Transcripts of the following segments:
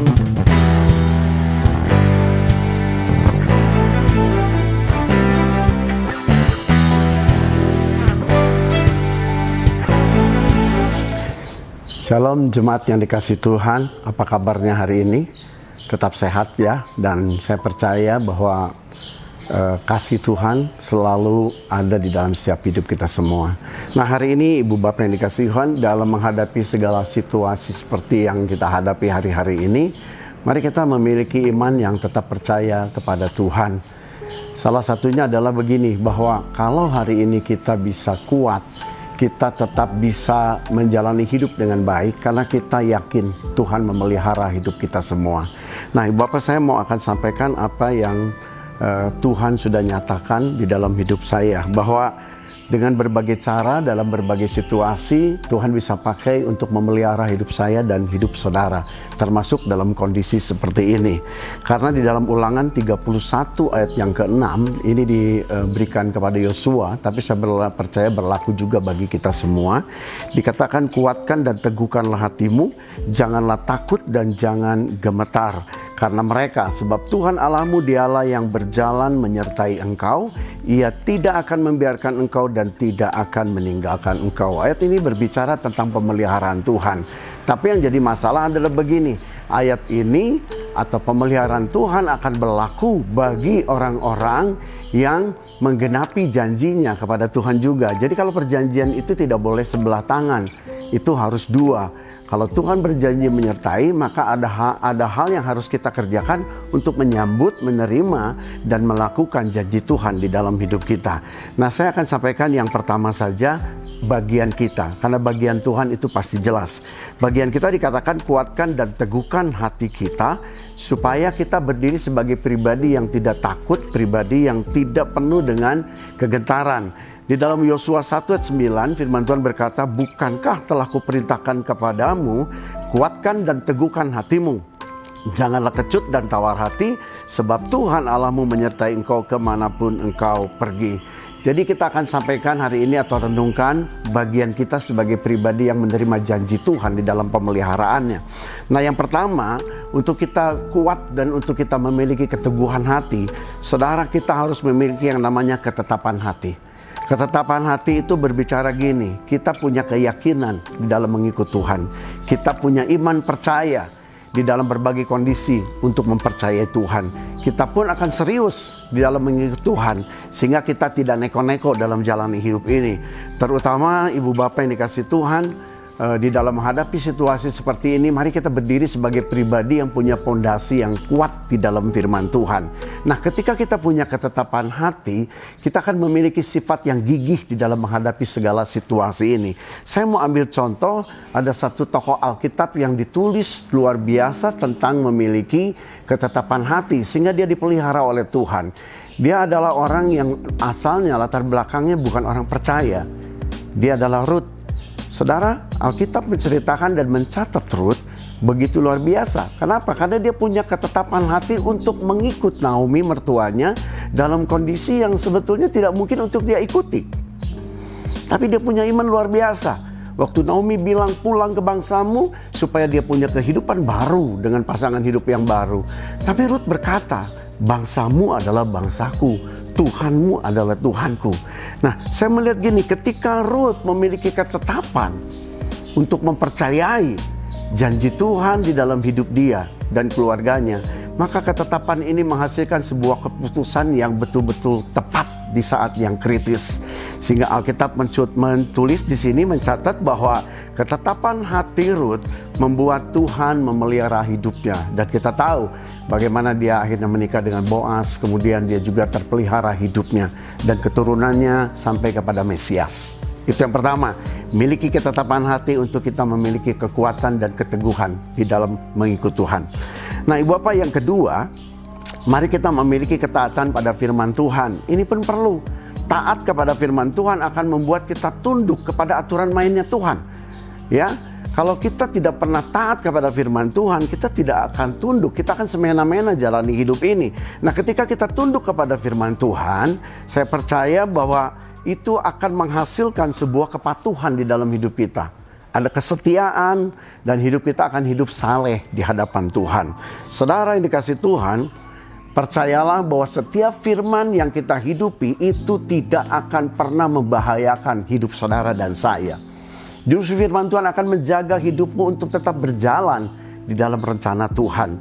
Shalom jemaat yang dikasih Tuhan, apa kabarnya hari ini? Tetap sehat ya, dan saya percaya bahwa uh, kasih Tuhan selalu ada di dalam setiap hidup kita semua. Nah hari ini Ibu Bapak yang dikasih Tuhan dalam menghadapi segala situasi seperti yang kita hadapi hari-hari ini, mari kita memiliki iman yang tetap percaya kepada Tuhan. Salah satunya adalah begini, bahwa kalau hari ini kita bisa kuat, kita tetap bisa menjalani hidup dengan baik karena kita yakin Tuhan memelihara hidup kita semua. Nah, Bapak saya mau akan sampaikan apa yang uh, Tuhan sudah nyatakan di dalam hidup saya bahwa dengan berbagai cara dalam berbagai situasi Tuhan bisa pakai untuk memelihara hidup saya dan hidup saudara termasuk dalam kondisi seperti ini. Karena di dalam ulangan 31 ayat yang ke-6 ini diberikan kepada Yosua tapi saya percaya berlaku juga bagi kita semua. Dikatakan kuatkan dan teguhkanlah hatimu janganlah takut dan jangan gemetar karena mereka sebab Tuhan Allahmu dialah yang berjalan menyertai engkau. Ia tidak akan membiarkan engkau dan tidak akan meninggalkan engkau. Ayat ini berbicara tentang pemeliharaan Tuhan. Tapi yang jadi masalah adalah begini ayat ini atau pemeliharaan Tuhan akan berlaku bagi orang-orang yang menggenapi janjinya kepada Tuhan juga. Jadi kalau perjanjian itu tidak boleh sebelah tangan itu harus dua kalau Tuhan berjanji menyertai, maka ada hal, ada hal yang harus kita kerjakan untuk menyambut, menerima, dan melakukan janji Tuhan di dalam hidup kita. Nah, saya akan sampaikan yang pertama saja bagian kita, karena bagian Tuhan itu pasti jelas. Bagian kita dikatakan kuatkan dan teguhkan hati kita, supaya kita berdiri sebagai pribadi yang tidak takut, pribadi yang tidak penuh dengan kegentaran di dalam Yosua 1 ayat 9 firman Tuhan berkata, Bukankah telah kuperintahkan kepadamu, kuatkan dan teguhkan hatimu. Janganlah kecut dan tawar hati, sebab Tuhan Allahmu menyertai engkau ke mana pun engkau pergi. Jadi kita akan sampaikan hari ini atau renungkan bagian kita sebagai pribadi yang menerima janji Tuhan di dalam pemeliharaannya. Nah yang pertama, untuk kita kuat dan untuk kita memiliki keteguhan hati, saudara kita harus memiliki yang namanya ketetapan hati. Ketetapan hati itu berbicara gini, kita punya keyakinan di dalam mengikut Tuhan. Kita punya iman percaya di dalam berbagai kondisi untuk mempercayai Tuhan. Kita pun akan serius di dalam mengikut Tuhan sehingga kita tidak neko-neko dalam jalan hidup ini. Terutama ibu bapak yang dikasih Tuhan, uh, di dalam menghadapi situasi seperti ini, mari kita berdiri sebagai pribadi yang punya pondasi yang kuat di dalam firman Tuhan. Nah, ketika kita punya ketetapan hati, kita akan memiliki sifat yang gigih di dalam menghadapi segala situasi ini. Saya mau ambil contoh, ada satu tokoh Alkitab yang ditulis luar biasa tentang memiliki ketetapan hati sehingga dia dipelihara oleh Tuhan. Dia adalah orang yang asalnya latar belakangnya bukan orang percaya. Dia adalah Ruth Saudara, Alkitab menceritakan dan mencatat Ruth begitu luar biasa. Kenapa? Karena dia punya ketetapan hati untuk mengikut Naomi mertuanya dalam kondisi yang sebetulnya tidak mungkin untuk dia ikuti. Tapi dia punya iman luar biasa. Waktu Naomi bilang pulang ke bangsamu supaya dia punya kehidupan baru dengan pasangan hidup yang baru. Tapi Ruth berkata, bangsamu adalah bangsaku, Tuhanmu adalah Tuhanku. Nah, saya melihat gini, ketika Ruth memiliki ketetapan untuk mempercayai janji Tuhan di dalam hidup dia dan keluarganya, maka ketetapan ini menghasilkan sebuah keputusan yang betul-betul tepat di saat yang kritis. Sehingga Alkitab menulis di sini mencatat bahwa ketetapan hati Ruth membuat Tuhan memelihara hidupnya dan kita tahu bagaimana dia akhirnya menikah dengan Boas, kemudian dia juga terpelihara hidupnya dan keturunannya sampai kepada Mesias. Itu yang pertama, miliki ketetapan hati untuk kita memiliki kekuatan dan keteguhan di dalam mengikut Tuhan. Nah, Ibu Bapak yang kedua, mari kita memiliki ketaatan pada firman Tuhan. Ini pun perlu taat kepada firman Tuhan akan membuat kita tunduk kepada aturan mainnya Tuhan. Ya, kalau kita tidak pernah taat kepada firman Tuhan, kita tidak akan tunduk. Kita akan semena-mena jalani hidup ini. Nah, ketika kita tunduk kepada firman Tuhan, saya percaya bahwa itu akan menghasilkan sebuah kepatuhan di dalam hidup kita. ada kesetiaan, dan hidup kita akan hidup saleh di hadapan Tuhan. Saudara yang dikasih Tuhan, percayalah bahwa setiap firman yang kita hidupi itu tidak akan pernah membahayakan hidup saudara dan saya. Justru firman Tuhan akan menjaga hidupmu untuk tetap berjalan di dalam rencana Tuhan.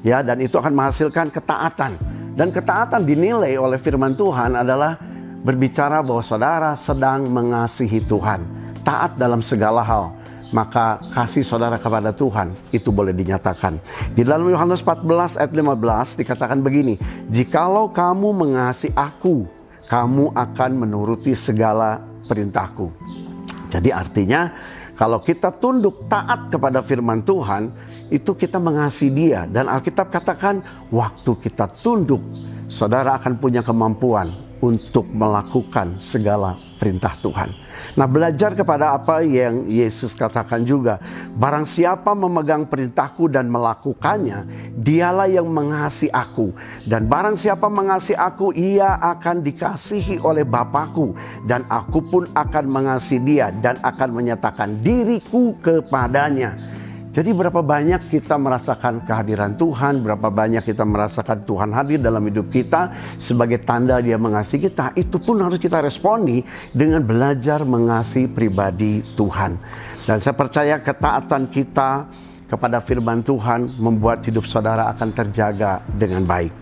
Ya, dan itu akan menghasilkan ketaatan. Dan ketaatan dinilai oleh firman Tuhan adalah berbicara bahwa saudara sedang mengasihi Tuhan, taat dalam segala hal, maka kasih saudara kepada Tuhan itu boleh dinyatakan. Di dalam Yohanes 14 ayat 15 dikatakan begini, "Jikalau kamu mengasihi aku, kamu akan menuruti segala perintahku." Jadi artinya kalau kita tunduk taat kepada firman Tuhan, itu kita mengasihi dia. Dan Alkitab katakan waktu kita tunduk, saudara akan punya kemampuan untuk melakukan segala perintah Tuhan. Nah, belajar kepada apa yang Yesus katakan juga, barang siapa memegang perintahku dan melakukannya, dialah yang mengasihi aku. Dan barang siapa mengasihi aku, ia akan dikasihi oleh Bapakku dan aku pun akan mengasihi dia dan akan menyatakan diriku kepadanya. Jadi berapa banyak kita merasakan kehadiran Tuhan, berapa banyak kita merasakan Tuhan hadir dalam hidup kita sebagai tanda dia mengasihi kita, itu pun harus kita responi dengan belajar mengasihi pribadi Tuhan. Dan saya percaya ketaatan kita kepada firman Tuhan membuat hidup saudara akan terjaga dengan baik.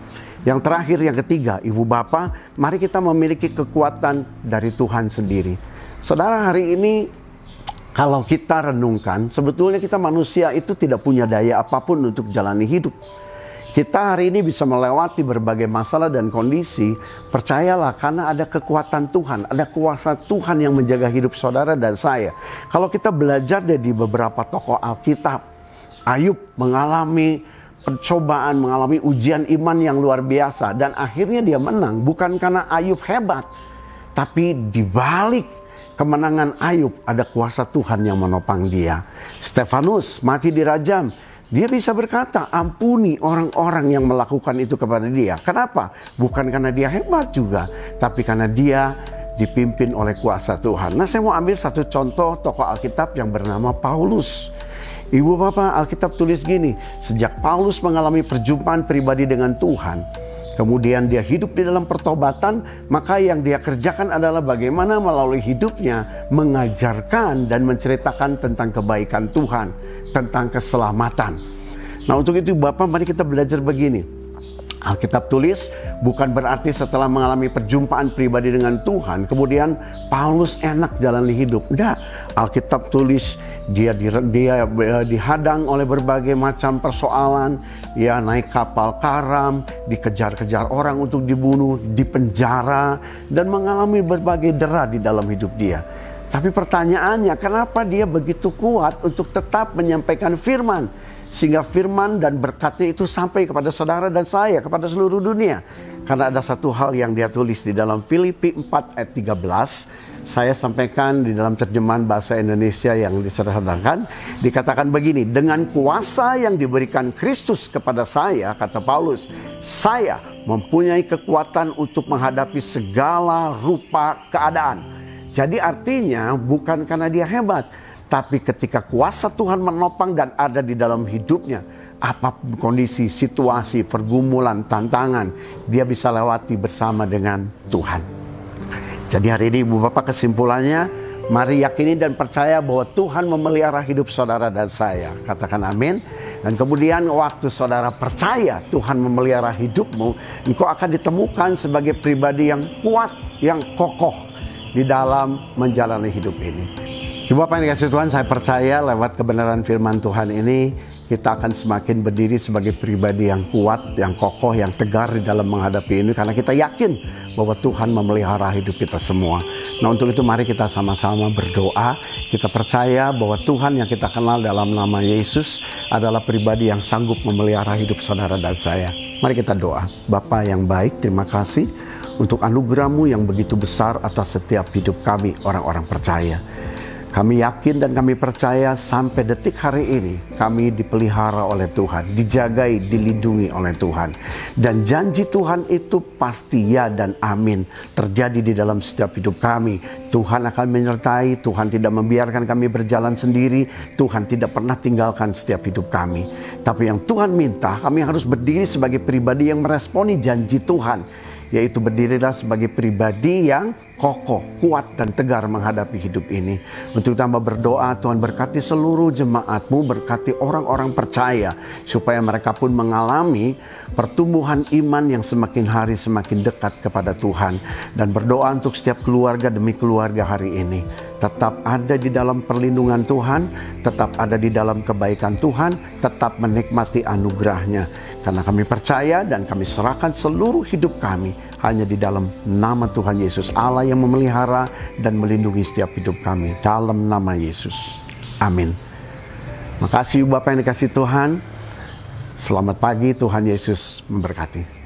Yang terakhir, yang ketiga, ibu bapak, mari kita memiliki kekuatan dari Tuhan sendiri. Saudara hari ini kalau kita renungkan, sebetulnya kita manusia itu tidak punya daya apa pun untuk jalani hidup. Kita hari ini bisa melewati berbagai masalah dan kondisi, percayalah karena ada kekuatan Tuhan, ada kuasa Tuhan yang menjaga hidup saudara dan saya. Kalau kita belajar dari beberapa tokoh Alkitab, Ayub mengalami pencobaan, mengalami ujian iman yang luar biasa dan akhirnya dia menang bukan karena Ayub hebat, tapi dibalik kemenangan Ayub ada kuasa Tuhan yang menopang dia. Stefanus mati dirajam. Dia bisa berkata, ampuni orang-orang yang melakukan itu kepada dia. Kenapa? Bukan karena dia hebat juga, tapi karena dia dipimpin oleh kuasa Tuhan. Nah, saya mau ambil satu contoh tokoh Alkitab yang bernama Paulus. Ibu bapak Alkitab tulis gini, sejak Paulus mengalami perjumpaan pribadi dengan Tuhan, kemudian dia hidup di dalam pertobatan, maka yang dia kerjakan adalah bagaimana melalui hidupnya mengajarkan dan menceritakan tentang kebaikan Tuhan, tentang keselamatan. Nah, untuk itu Bapak mari kita belajar begini. Alkitab tulis bukan berarti setelah mengalami perjumpaan pribadi dengan Tuhan kemudian Paulus enak jalani hidup. Enggak. Alkitab tulis dia di, dia eh, dihadang oleh berbagai macam persoalan, ya naik kapal karam, dikejar-kejar orang untuk dibunuh, dipenjara dan mengalami berbagai dera di dalam hidup dia. Tapi pertanyaannya, kenapa dia begitu kuat untuk tetap menyampaikan firman? Sehingga firman dan berkatnya itu sampai kepada saudara dan saya, kepada seluruh dunia. Karena ada satu hal yang dia tulis di dalam Filipi 4 ayat 13 saya sampaikan di dalam terjemahan bahasa Indonesia yang disederhanakan. Dikatakan begini dengan kuasa yang diberikan Kristus kepada saya kata Paulus saya mempunyai kekuatan untuk menghadapi segala rupa keadaan. Jadi artinya bukan karena dia hebat tapi ketika kuasa Tuhan menopang dan ada di dalam hidupnya apa pun kondisi, situasi, pergumulan, tantangan, dia bisa lewati bersama dengan Tuhan. Jadi hari ini Ibu Bapak kesimpulannya, mari yakini dan percaya bahwa Tuhan memelihara hidup saudara dan saya. Katakan amin. Dan kemudian waktu saudara percaya Tuhan memelihara hidupmu, engkau akan ditemukan sebagai pribadi yang kuat, yang kokoh di dalam menjalani hidup ini. Ibu Bapak yang dikasih Tuhan, saya percaya lewat kebenaran firman Tuhan ini, kita akan semakin berdiri sebagai pribadi yang kuat, yang kokoh, yang tegar di dalam menghadapi ini karena kita yakin bahwa Tuhan memelihara hidup kita semua. Nah, untuk itu mari kita sama-sama berdoa. Kita percaya bahwa Tuhan yang kita kenal dalam nama Yesus adalah pribadi yang sanggup memelihara hidup saudara dan saya. Mari kita doa. Bapa yang baik, terima kasih untuk anugerahmu yang begitu besar atas setiap hidup kami orang-orang percaya. Kami yakin dan kami percaya sampai detik hari ini kami dipelihara oleh Tuhan, dijagai, dilindungi oleh Tuhan. Dan janji Tuhan itu pasti ya dan amin terjadi di dalam setiap hidup kami. Tuhan akan menyertai, Tuhan tidak membiarkan kami berjalan sendiri, Tuhan tidak pernah tinggalkan setiap hidup kami. Tapi yang Tuhan minta, kami harus berdiri sebagai pribadi yang meresponi janji Tuhan yaitu berdirilah sebagai pribadi yang kokoh, kuat dan tegar menghadapi hidup ini. Untuk tambah berdoa, Tuhan berkati seluruh jemaatmu, berkati orang-orang percaya supaya mereka pun mengalami pertumbuhan iman yang semakin hari semakin dekat kepada Tuhan dan berdoa untuk setiap keluarga demi keluarga hari ini tetap ada di dalam perlindungan Tuhan, tetap ada di dalam kebaikan Tuhan, tetap menikmati anugerahnya. Karena kami percaya dan kami serahkan seluruh hidup kami hanya di dalam nama Tuhan Yesus. Allah yang memelihara dan melindungi setiap hidup kami. Dalam nama Yesus. Amin. Makasih Bapak yang dikasih Tuhan. Selamat pagi Tuhan Yesus memberkati.